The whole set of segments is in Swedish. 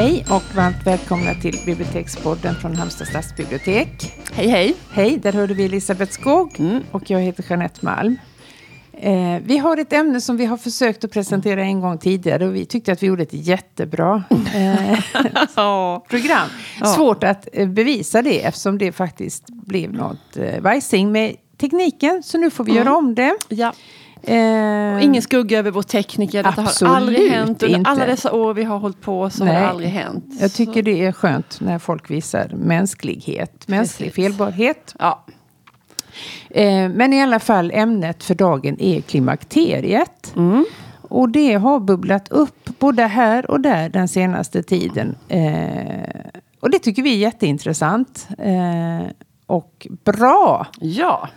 Hej och varmt välkomna till Bibliotekspodden från Halmstad stadsbibliotek. Hej hej! Hej, där hörde vi Elisabeth Skog Mm. och jag heter Jeanette Malm. Eh, vi har ett ämne som vi har försökt att presentera en gång tidigare och vi tyckte att vi gjorde ett jättebra eh, program. Svårt att eh, bevisa det eftersom det faktiskt blev något eh, vajsing med tekniken. Så nu får vi Mm. göra om det. ja. Eh, ingen skugga över vår tekniker. Detta Absolut har aldrig hänt. Under inte. alla dessa år vi har hållit på så har Nej. det aldrig hänt. Jag tycker så, det är skönt när folk visar mänsklighet, mänsklig Precis. felbarhet. Ja. Eh, men i alla fall, ämnet för dagen är klimakteriet. Mm. Och det har bubblat upp både här och där den senaste tiden. Eh, och det tycker vi är jätteintressant. Eh, och bra! ja.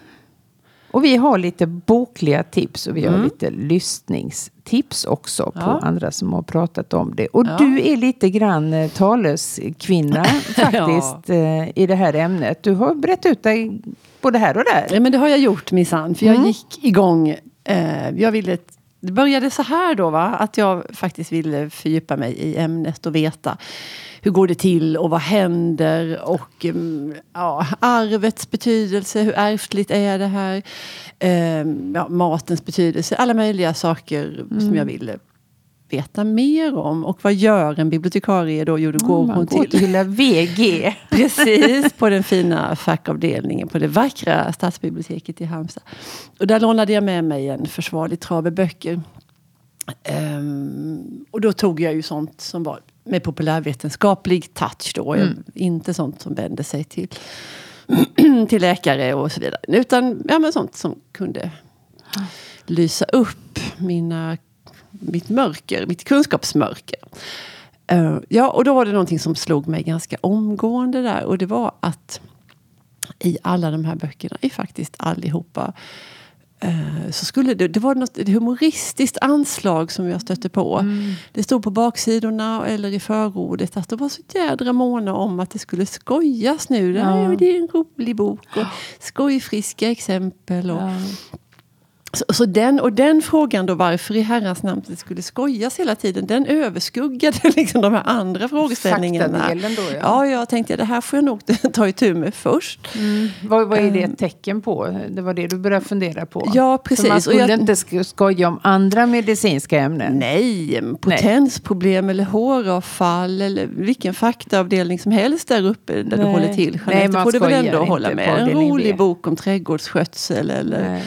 Och vi har lite bokliga tips och vi har Mm. lite lyssningstips också på Ja. andra som har pratat om det. Och Ja. du är lite grann eh, taleskvinna faktiskt eh, i det här ämnet. Du har brett ut dig både här och där. Ja, men det har jag gjort minsann. För jag Mm. gick igång. Eh, jag ville, det började så här då va. Att jag faktiskt ville fördjupa mig i ämnet och veta hur går det till och vad händer och mm, ja, arvets betydelse, hur ärftligt är det här? Eh, ja, matens betydelse, alla möjliga saker som Mm. jag ville veta mer om. Och vad gör en bibliotekarie då? Jo, då går Man hon går till lilla VG. Precis, på den fina fackavdelningen på det vackra stadsbiblioteket i Halmstad. Och där lånade jag med mig en försvarlig trave böcker. Ehm, och då tog jag ju sånt som var med populärvetenskaplig touch då. Mm. Inte sånt som vände sig till, till läkare och så vidare. Utan ja, men sånt som kunde lysa upp mina, mitt mörker, mitt kunskapsmörker. Eh, ja, och då var det någonting som slog mig ganska omgående där. Och det var att i alla de här böckerna, i faktiskt allihopa, eh, så skulle det, det var något ett humoristiskt anslag som jag stötte på. Mm. Det stod på baksidorna eller i förordet att de var så jädra måna om att det skulle skojas nu. Ja. det är en rolig bok och skojfriska exempel. Och, Ja. Så, så den, och den frågan då varför i herrans namn det skulle skojas hela tiden, den överskuggade liksom de här andra frågeställningarna. Faktadelen då, ja. Ja, jag tänkte det här får jag nog ta itu med först. Mm. Vad, vad är det ett tecken på? Det var det du började fundera på? Ja, För precis. man Och skulle jag- inte sk- skoja om andra medicinska ämnen? Nej, potensproblem eller håravfall eller vilken faktaavdelning som helst där uppe där du Nej. håller till. Nej, Jeanette, man får du väl ändå hålla med. En rolig bok om trädgårdsskötsel eller Nej.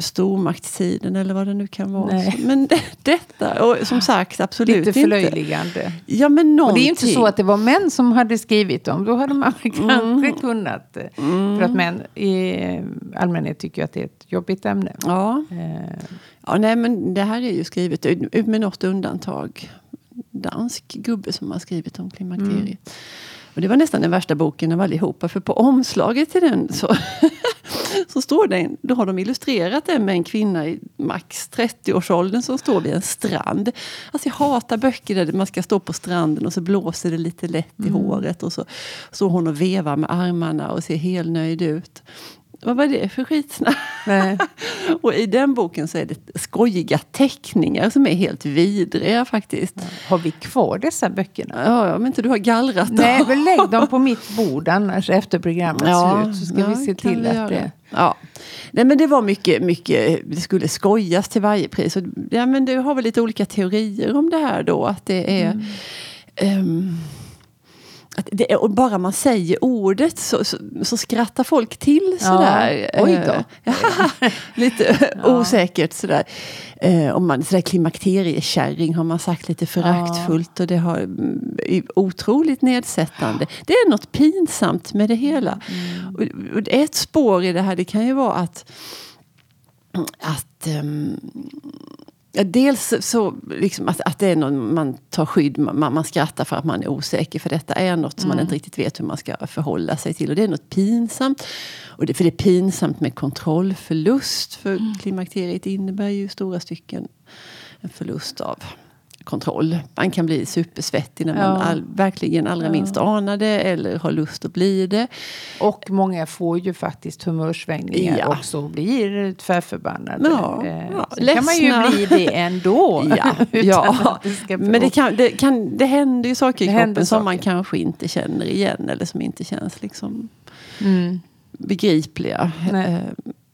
Stormaktstiden eller vad det nu kan vara. Nej. Men det, detta, och som sagt absolut Lite inte. förlöjligande. Ja, men Och det är ju inte så att det var män som hade skrivit dem. Då hade man Mm. kanske kunnat. eh, För att män i eh, allmänhet tycker att det är ett jobbigt ämne. Ja. Eh, ja, nej men det här är ju skrivet med något undantag. Dansk gubbe som har skrivit om klimakteriet. Mm. Och det var nästan den värsta boken av allihopa. För på omslaget till den så, så står det, då har de illustrerat det med en kvinna i max 30-årsåldern som står vid en strand. Alltså jag hatar böcker där man ska stå på stranden och så blåser det lite lätt i håret. Och så står hon och vevar med armarna och ser helt nöjd ut. Vad var det för skitsnack? nej. Och i den boken så är det skojiga teckningar som är helt vidriga faktiskt. Har vi kvar dessa böckerna? Ja, ja, men inte du har gallrat dem. Nej, men lägg dem på mitt bord annars efter programmet Ja, slut. Så ska ja, vi se till vi att det... Ja. Nej men det var mycket, mycket, det skulle skojas till varje pris. Och, ja, men du har väl lite olika teorier om det här då. Att det är... Mm. ehm, att det är, och bara man säger ordet så, så, så skrattar folk till sådär. oj då. Eh, ja, lite Ja. osäkert sådär. Eh, om man, sådär klimakteriekärring har man sagt lite föraktfullt. Och det har mm, otroligt nedsättande. Det är något pinsamt med det hela. Mm. Och, och ett spår i det här det kan ju vara att, att ehm, Ja, dels så liksom att, att det är någon, man tar skydd, man, man skrattar för att man är osäker. För detta är något som man inte riktigt vet hur man ska förhålla sig till. Och det är något pinsamt. Och det, för det är pinsamt med kontrollförlust. För klimakteriet innebär ju stora stycken en förlust av kontroll. Man kan bli supersvettig när man Ja. all, verkligen allra Ja. minst anar det eller har lust att bli det. Och många får ju faktiskt humörsvängningar Ja. och så blir tvärförbannade. Ja, Eh, ja, Sen kan man ju bli det ändå. Ja, ja. det men det, kan, det, kan, det händer ju saker i Det kroppen som man saker. kanske inte känner igen eller som inte känns liksom Mm. begripliga. Nej.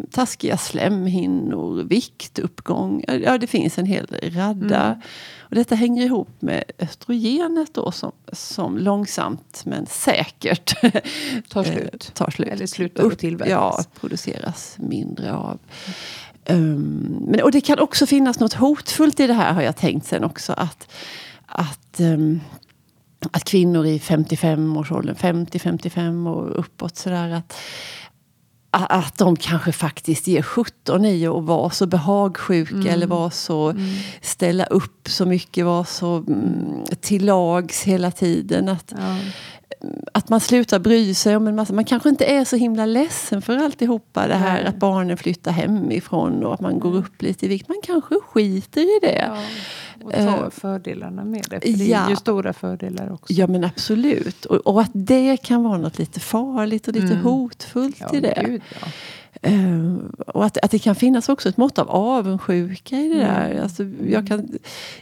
Eh, taskiga slemhinnor, viktuppgång. Ja, det finns en hel radda. Mm. Och detta hänger ihop med östrogenet då som, som långsamt men säkert Tar eh, slut. tar slut. Eller slutar att tillverkas. Ja, produceras mindre av. Um, men, och det kan också finnas något hotfullt i det här har jag tänkt sen också. Att, att, um, att kvinnor i 55-årsåldern, 50-55 och uppåt sådär. Att, att de kanske faktiskt ger 17 i att vara så behagsjuka Mm. eller vara så ställa upp så mycket, vara så mm, till lags hela tiden. Att, Ja. att man slutar bry sig om en massa. Man kanske inte är så himla ledsen för alltihopa. Det här Nej. att barnen flyttar hemifrån och att man går upp lite i vikt. Man kanske skiter i det. Ja, och ta Eh, fördelarna med det. För det ja. är ju stora fördelar också. Ja men absolut. Och, och att det kan vara något lite farligt och lite Mm. hotfullt Ja, i det. gud, ja. Eh, och att, att det kan finnas också ett mått av avundsjuka i det Mm. där. Alltså, jag kan,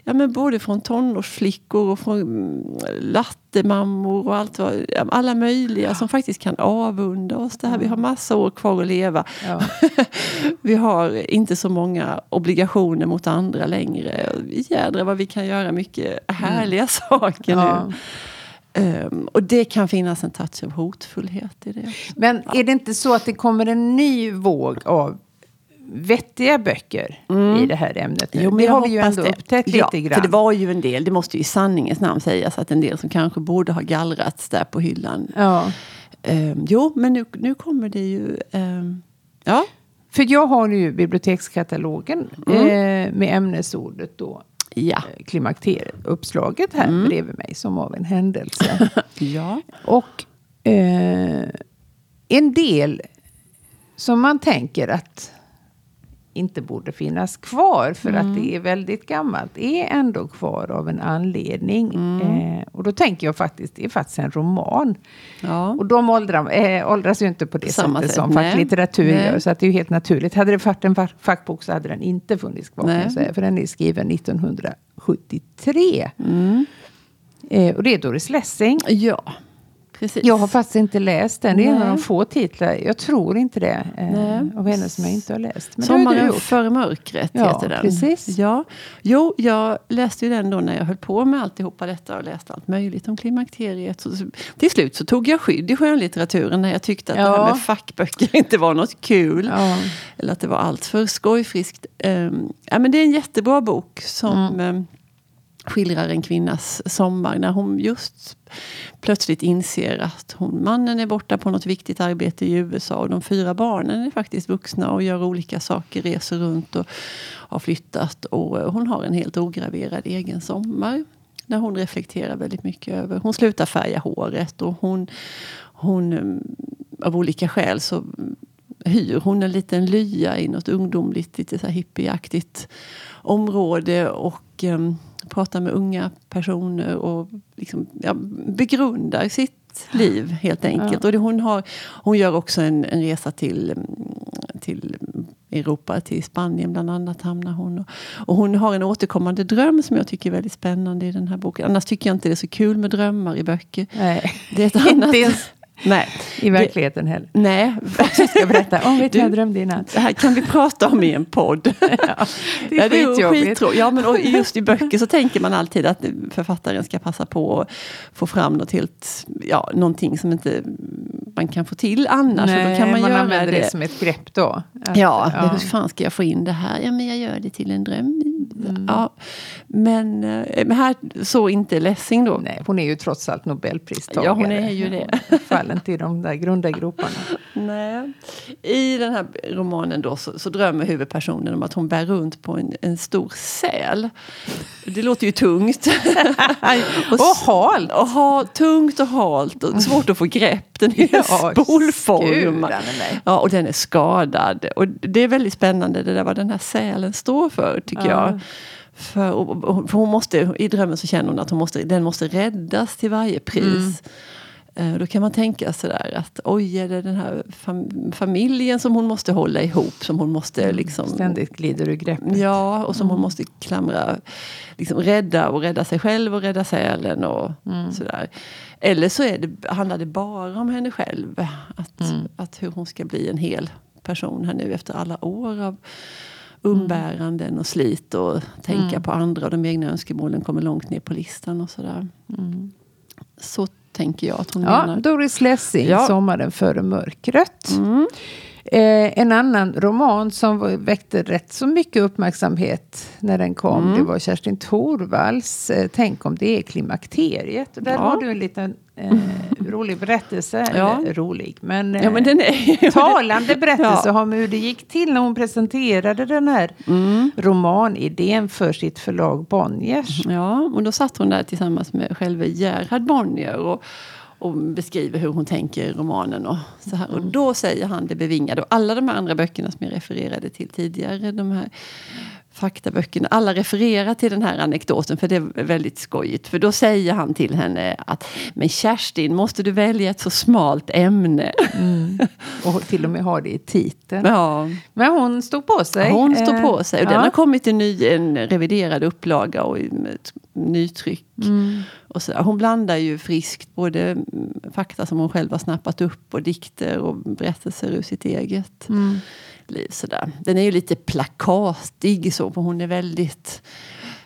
ja, men både från tonårsflickor och från mm, lattemammor och allt ja, alla möjliga som faktiskt kan avunda oss det här. Vi har massa år kvar att leva. Ja. Vi har inte så många obligationer mot andra längre. Jädrar vad vi kan göra mycket härliga saker Ja. Ehm, och det kan finnas en touch av hotfullhet i det. Men är det inte så att det kommer en ny våg av vettiga böcker i det här ämnet? nu? Jo, men det har vi ju ändå det. upptäckt ja, lite grann. För det var ju en del, det måste ju i sanningens namn sägas, att en del som kanske borde ha gallrats där på hyllan. Ja. Ehm, jo, men nu, nu kommer det ju... ehm, ja, För jag har ju bibliotekskatalogen Mm. eh, med ämnesordet då. Ja. eh, Klimakteriet. Uppslaget här Mm. bredvid mig som av en händelse. ja. Och eh, en del som man tänker att inte borde finnas kvar för Mm. att det är väldigt gammalt är ändå kvar av en anledning. Mm. Eh, och då tänker jag faktiskt, det är faktiskt en roman. ja. Och de åldrar, eh, åldras ju inte på det Samma sättet sätt, som nej. facklitteratur Nej. gör. Så att det är ju helt naturligt. Hade det varit en fack- fackbok så hade den inte funnits kvar. Nej. säga, för den är skriven 1973. Mm. Eh, och det är Doris Lessing. ja, precis. Jag har faktiskt inte läst den. Det är en av de få titlar, jag tror inte det, eh, av henne som jag inte har läst. Men det Sommaren före mörkret Ja, heter den. precis. Ja. Jo, jag läste ju den då när jag höll på med alltihopa detta och läste allt möjligt om klimakteriet. Så, så, till slut så tog jag skydd i skönlitteraturen när jag tyckte att det Ja. här med fackböcker inte var något kul. Ja. Eller att det var allt för skojfriskt. Um, ja, men det är en jättebra bok som Mm. ehm, skildrar en kvinnas sommar när hon just plötsligt inser att hon, mannen är borta på något viktigt arbete i USA och de fyra barnen är faktiskt vuxna och gör olika saker, reser runt och har flyttat. Och eh, hon har en helt ograverad egen sommar. När hon reflekterar väldigt mycket över. Hon slutar färga håret och hon, hon mm, av olika skäl så hyr hon en liten lya i något ungdomligt, lite så här hippieaktigt område och um, pratar med unga personer och liksom, ja, begrundar sitt liv helt enkelt. Ja. Och det, hon, har, hon gör också en, en resa till, till Europa, till Spanien bland annat hamnar hon. Och, och hon har en återkommande dröm som jag tycker är väldigt spännande i den här boken. Annars tycker jag inte det är så kul med drömmar i böcker. Nej, Det är ett annat... inte ens Nej. i verkligheten heller. Nej. Jag ska berätta, om vet du jag drömde i natt? Det här kan vi prata om i en podd. Ja, det är Ja, ju skitjobbigt. Ja, men och just i böcker så tänker man alltid att författaren ska passa på att få fram något helt, ja, någonting som inte man kan få till annars. och då kan man, göra använder det. det som ett grepp då. Att, Ja, men hur fan ska jag få in det här? Ja, men jag gör det till en dröm. Mm. Ja, men, eh, men här så inte Lessing då. Nej, hon är ju trots allt Nobelpristagare. Ja, hon är ju det. Faller inte i de där grunda groparna. Nej. I den här romanen då så, så drömmer huvudpersonen om att hon bär runt på en, en stor säl. Det låter ju tungt. Och halt! Och ha, tungt och halt och svårt att få grepp. Den är Ja, spolformad. Ja, och den är skadad. Och det är väldigt spännande det där vad den här sälen står för tycker Ja. jag. För, för hon måste, I drömmen så känner hon att hon måste, den måste räddas till varje pris. Eh, Då kan man tänka sådär att oj, är det den här fam familjen som hon måste hålla ihop? Som hon måste liksom... Ständigt glider ur greppet. Ja, och som hon måste klamra, liksom rädda och rädda sig själv och rädda sälen och sådär. Eller så är det, handlar det bara om henne själv. Att, att hur hon ska bli en hel person här nu efter alla år av umbäranden och slit och tänka på andra och de egna önskemålen kommer långt ner på listan och sådär. Så tänker jag att hon Ja, menar. Doris Lessing. Sommaren före mörkret. Mm. Eh, en annan roman som väckte rätt så mycket uppmärksamhet när den kom, Mm. det var Kerstin Thorvalls eh, Tänk om det är klimakteriet. Och där Ja. har du en liten eh, rolig berättelse. Ja. Eller rolig, men, eh, Ja, men är... talande berättelse om hur det gick till när hon presenterade den här Mm. romanidén för sitt förlag Bonniers. Ja, och då satt hon där tillsammans med själva Gerhard Bonnier och, och beskriver hur hon tänker i romanen. Och, så här. och då säger han det bevingade. Och alla de här andra böckerna som jag refererade till tidigare, de här faktaböckerna, alla refererar till den här anekdoten för det är väldigt skojigt. För då säger han till henne att Men Kerstin, måste du välja ett så smalt ämne? Och till och med har det i titeln. Ja, Men hon stod på sig. hon står Eh, på sig. Och den ja. har kommit i ny, en reviderad upplaga och ett nytryck. Mm. Och så, hon blandar ju friskt både mm, fakta som hon själv har snappat upp och dikter och berättelser ur sitt eget Mm. Liv. Sådär. Den är ju lite plakatig så, för hon är väldigt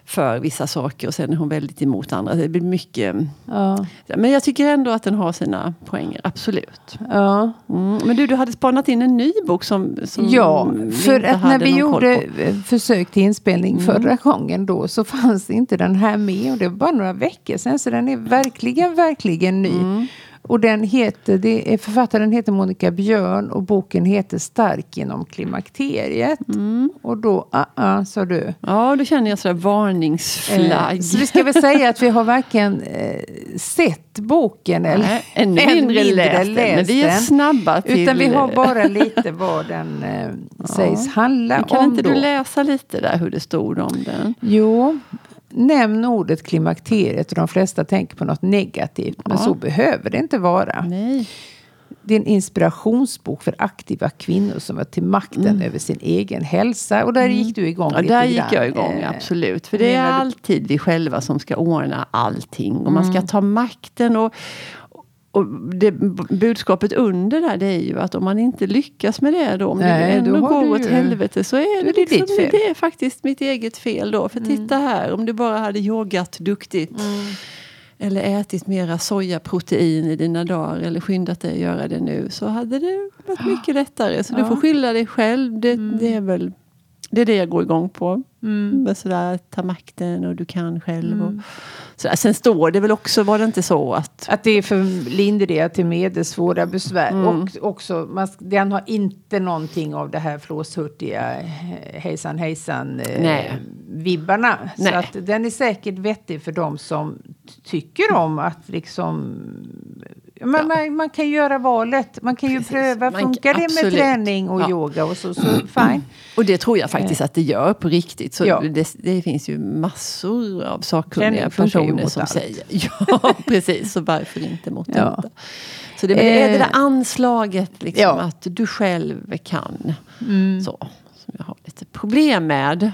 för vissa saker och sen är hon väldigt emot andra. Det blir mycket... Ja, Men jag tycker ändå att den har sina poänger, absolut. ja. Mm. Men du, du hade spanat in en ny bok som, som ja för att när vi gjorde. Mm. försök till inspelning förra gången då så fanns inte den här med och det var bara några veckor sedan så den är verkligen, verkligen ny. Mm. Och den heter, det är, författaren heter Monica Björn och boken heter Stark inom klimakteriet. Mm. Och då, ah, ah, sa du. Ja, då känner jag sådär varningsflagg. Eh, så vi ska väl säga att vi har varken eh, sett boken eller Nej, ännu än mindre, läst den. Men vi är snabba till... Utan vi har bara lite vad den eh, sägs handla Men kan om. inte då. du läsa lite där hur det stod om den? Jo, nämn ordet klimakteriet och de flesta tänker på något negativt. Men Ja. så behöver det inte vara. Nej. Det är en inspirationsbok för aktiva kvinnor som är till makten över sin egen hälsa. Och där gick du igång Mm. Ja, lite där gick grann. jag igång, Eh, absolut. För det är alltid vi själva som ska ordna allting. Och man Mm. ska ta makten. Och, och det, budskapet under där det är ju att om man inte lyckas med det då, om Nej, det då ändå går du åt helvete så är det, det liksom, det är faktiskt mitt eget fel då. För titta Mm. här, om du bara hade yogat duktigt. Eller ätit mera sojaprotein i dina dagar eller skyndat dig att göra det nu så hade det varit mycket lättare. Så du Ja. Mm. får skylla dig själv. Det, det är väl det, är det jag går igång på. Mm. Sådär, ta makten och du kan själv. Och, sådär. Sen står det väl också, var det inte så att... Att det är för lindriga till medelsvåra besvär. Mm. Och också, man, den har inte någonting av det här flåshurtiga eh, hejsan hejsan eh, Nej. vibbarna. Så Nej. att den är säkert vettig för de som tycker om att liksom... Man, man, man kan göra valet. Man kan ju Precis. pröva. Man Funkar kan- det med träning och Ja. yoga och så, så fine. Och det tror jag faktiskt att det gör på riktigt. Så Ja. det, det finns ju massor av sakkunniga personer som allt. säger ja, precis. Så varför inte mot Ja. detta? Så det, är det där Eh. anslaget, liksom, Ja. att du själv kan. Mm. Så, som jag har lite problem med.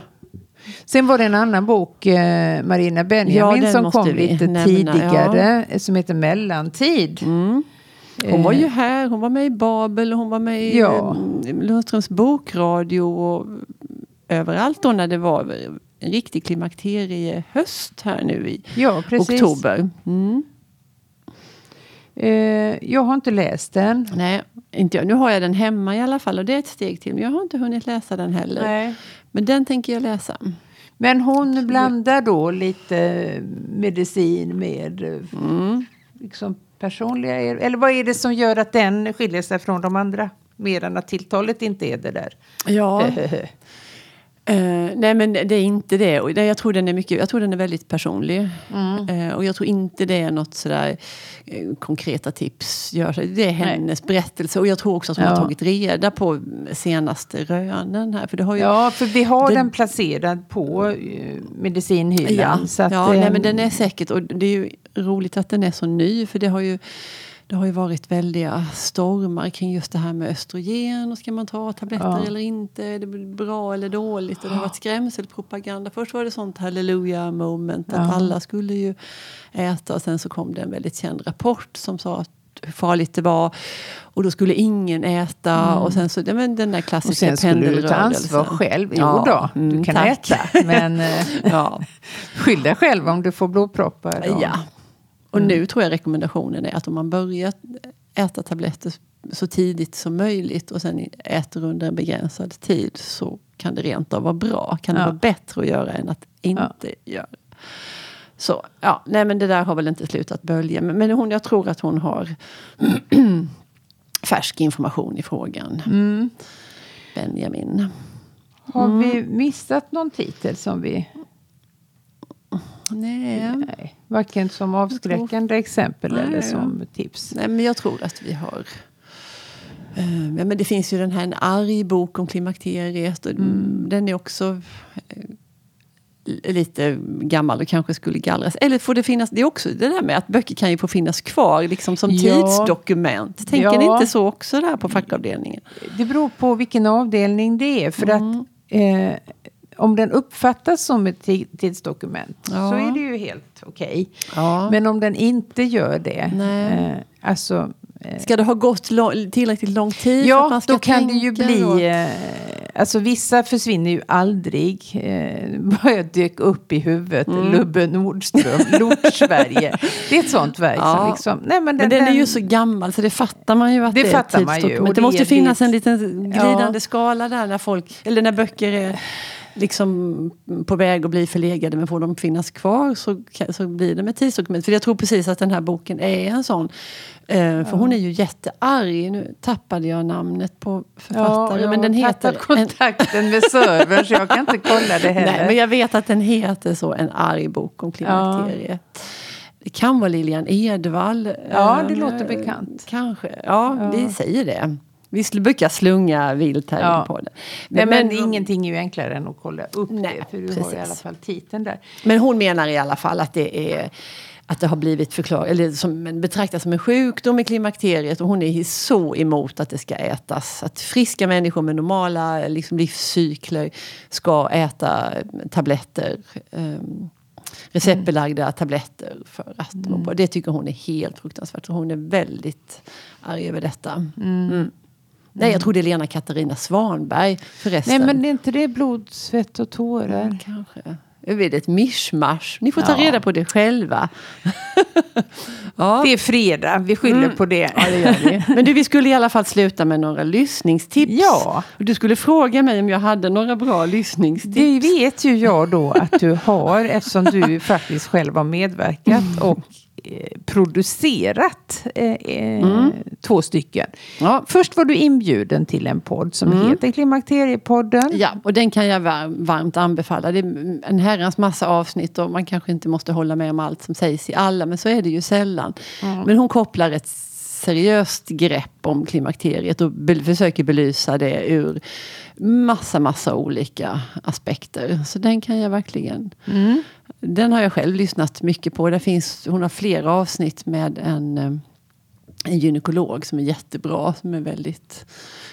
Sen var det en annan bok, eh, Marina Ja, Benjamin, den som kom lite nämna, tidigare. eh, Som heter Mellantid. Mm. Hon var ju här, hon var med i Babel, hon var med i Ja. ja. Lundströms bokradio och överallt då när det var en riktig klimakteriehöst här nu i Ja, oktober. Mm. Eh, jag har inte läst den. Nej, inte jag. Nu har jag den hemma i alla fall och det är ett steg till. Men jag har inte hunnit läsa den heller. Men den tänker jag läsa. Men hon blandar då lite medicin med eh, Mm. liksom personliga... Eller vad är det som gör att den skiljer sig från de andra? Mer än att tilltalet inte är det där. Ja, Eh, nej men det är inte det. Och Jag tror den är, mycket, jag tror den är väldigt personlig. Mm. Eh, och jag tror inte det är något sådär eh, konkreta tips. Gör. Det är hennes berättelse. Och jag tror också att hon Ja. har tagit reda på senaste rönen här. För det har ju, Ja, för vi har Det- den placerad på medicinhyllan. Ja, så att, ja nej, men den är säkert, och det är ju roligt att den är så ny för det har ju det har ju varit väldiga stormar kring just det här med östrogen. Och ska man ta tabletter Ja. eller inte? Är det bra eller dåligt? Och det har varit skrämselpropaganda. Först var det sånt halleluja moment att Ja. alla skulle ju äta. Och sen så kom det en väldigt känd rapport som sa att hur farligt det var. Och då skulle ingen äta. Och sen så, men den där Mm. och klassiska sen skulle du ta pendelrörelsen. ansvar själv. Jo Ja, då, mm, du kan tack. äta. Men eh, Ja. skyll dig själv om du får blodproppar. och- Ja. Och Mm. nu tror jag rekommendationen är att om man börjar äta tabletter så tidigt som möjligt och sen äter under en begränsad tid så kan det rent av vara bra. Kan det Ja. vara bättre att göra än att inte göra. Så, ja, nej men det där har väl inte slutat bölja. Men, men hon, jag tror att hon har färsk information i frågan. Mm. Benjamin. Har Mm. vi missat någon titel som vi... Nej. Nej, varken som avskräckande exempel Nej, eller ja. som tips. Nej, men jag tror att vi har... Eh, ja, men det finns ju den här En arg bok om klimakteriet. Och Den är också eh, lite gammal och kanske skulle gallras. Eller får det finnas... Det är också det där med att böcker kan ju få finnas kvar liksom som Ja. tidsdokument. Tänker ni Ja. inte så också där på fackavdelningen? Det beror på vilken avdelning det är. För Mm. att eh, om den uppfattas som ett ti- tidsdokument Ja. så är det ju helt okej. Ja. Men om den inte gör det. Nej. Eh, alltså, eh, Ska det ha gått lång, tillräckligt lång tid? för att Ja, man ska då kan det ju bli... Eh, alltså vissa försvinner ju aldrig. Eh, bara dök upp i huvudet. Mm. Lubbe Nordström, Lort-Sverige. Det är ett sånt verk Ja. som liksom... Nej, men Men den är ju så gammal så det fattar man ju att Det det, fattar är ett man ju, tidsdokument. Det det måste finnas en liten glidande Ja. skala där när folk, eller när böcker är liksom på väg att bli förlegade men får de finnas kvar så, så blir det med tidsdokument. För jag tror precis att den här boken är en sån. Eh, för hon är ju jättearg. Nu tappade jag namnet på författare. jag men den heter... kontakten med servern så jag kan inte kolla det heller. Nej, men jag vet att den heter så, En arg bok om klimakteriet. Det kan vara Lilian Edvall. Ja, det Eh, låter bekant. Kanske. Ja, Ja. vi säger det. Vi brukar slunga vilt här Ja. in på det. Nej, men, ingenting är ju enklare än att kolla upp Nej, det. För du har i precis. alla fall titeln där. men hon menar i alla fall att det är att det har blivit förklarat, eller som, men betraktas som en sjukdom i klimakteriet och hon är så emot att det ska ätas. Att friska människor med normala liksom, livscykler ska äta tabletter. Um, receptbelagda tabletter för att bra. Det tycker hon är helt fruktansvärt. Hon är väldigt arg över detta. Mm. Nej, jag tror det är Lena Katarina Svanberg förresten. Nej, men är inte det blod, svett och tårar? Kanske. Det blir ett mischmasch. Ni får ta Ja. reda på det själva. ja. Det är fredag, vi skyller på det. Ja, det. Men du, vi skulle i alla fall sluta med några lyssningstips. Ja. Du skulle fråga mig om jag hade några bra lyssningstips. Det vet ju jag då att du har eftersom du faktiskt själv har medverkat och producerat eh, eh, två stycken. Ja. Först var du inbjuden till en podd som heter Klimakteriepodden. Ja, och den kan jag var- varmt anbefalla. Det är en herrans massa avsnitt och man kanske inte måste hålla med om allt som sägs i alla, men så är det ju sällan. Men hon kopplar ett seriöst grepp om klimakteriet och be- försöker belysa det ur massa, massa olika aspekter. Så den kan jag verkligen... Den har jag själv lyssnat mycket på. Där finns, hon har flera avsnitt med en, eh, en gynekolog som är jättebra. Som är väldigt...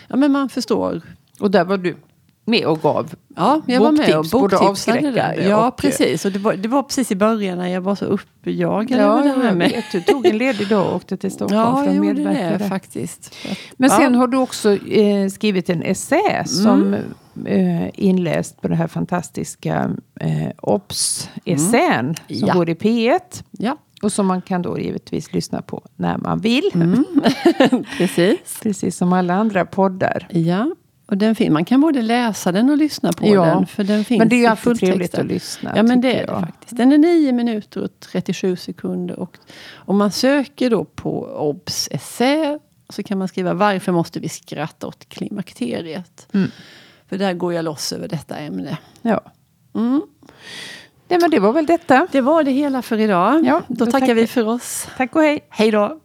Ja, men man förstår Och där var du med och gav. Ja, jag var med och boktipsade där. Ja, och- precis. Och det var, det var precis i början när jag var så uppjagad Ja, över det här jag med... vet. Du tog en ledig dag och åkte till Stockholm Ja, för att medverka det där. faktiskt. Men ja. sen har du också eh, skrivit en essä som Mm. eh, inläst på det här fantastiska eh, OBS-essän som Mm. Ja. går i P1. Ja, Och som man kan då givetvis lyssna på när man vill. Mm. precis. Precis som alla andra poddar. Ja, och den fin- man kan både läsa den och lyssna på Ja, den. För den finns Men det är alltid trevligt att lyssna. Ja, men det är det faktiskt. Den är 9 minuter och 37 sekunder. Och om man söker då på OBS essä så kan man skriva varför måste vi skratta åt klimakteriet? Mm. För där går jag loss över detta ämne. Ja. Mm. Nej, men det var väl detta. Det var det hela för idag. Ja, då, då tackar tackar- vi för oss. Tack och hej. Hej då!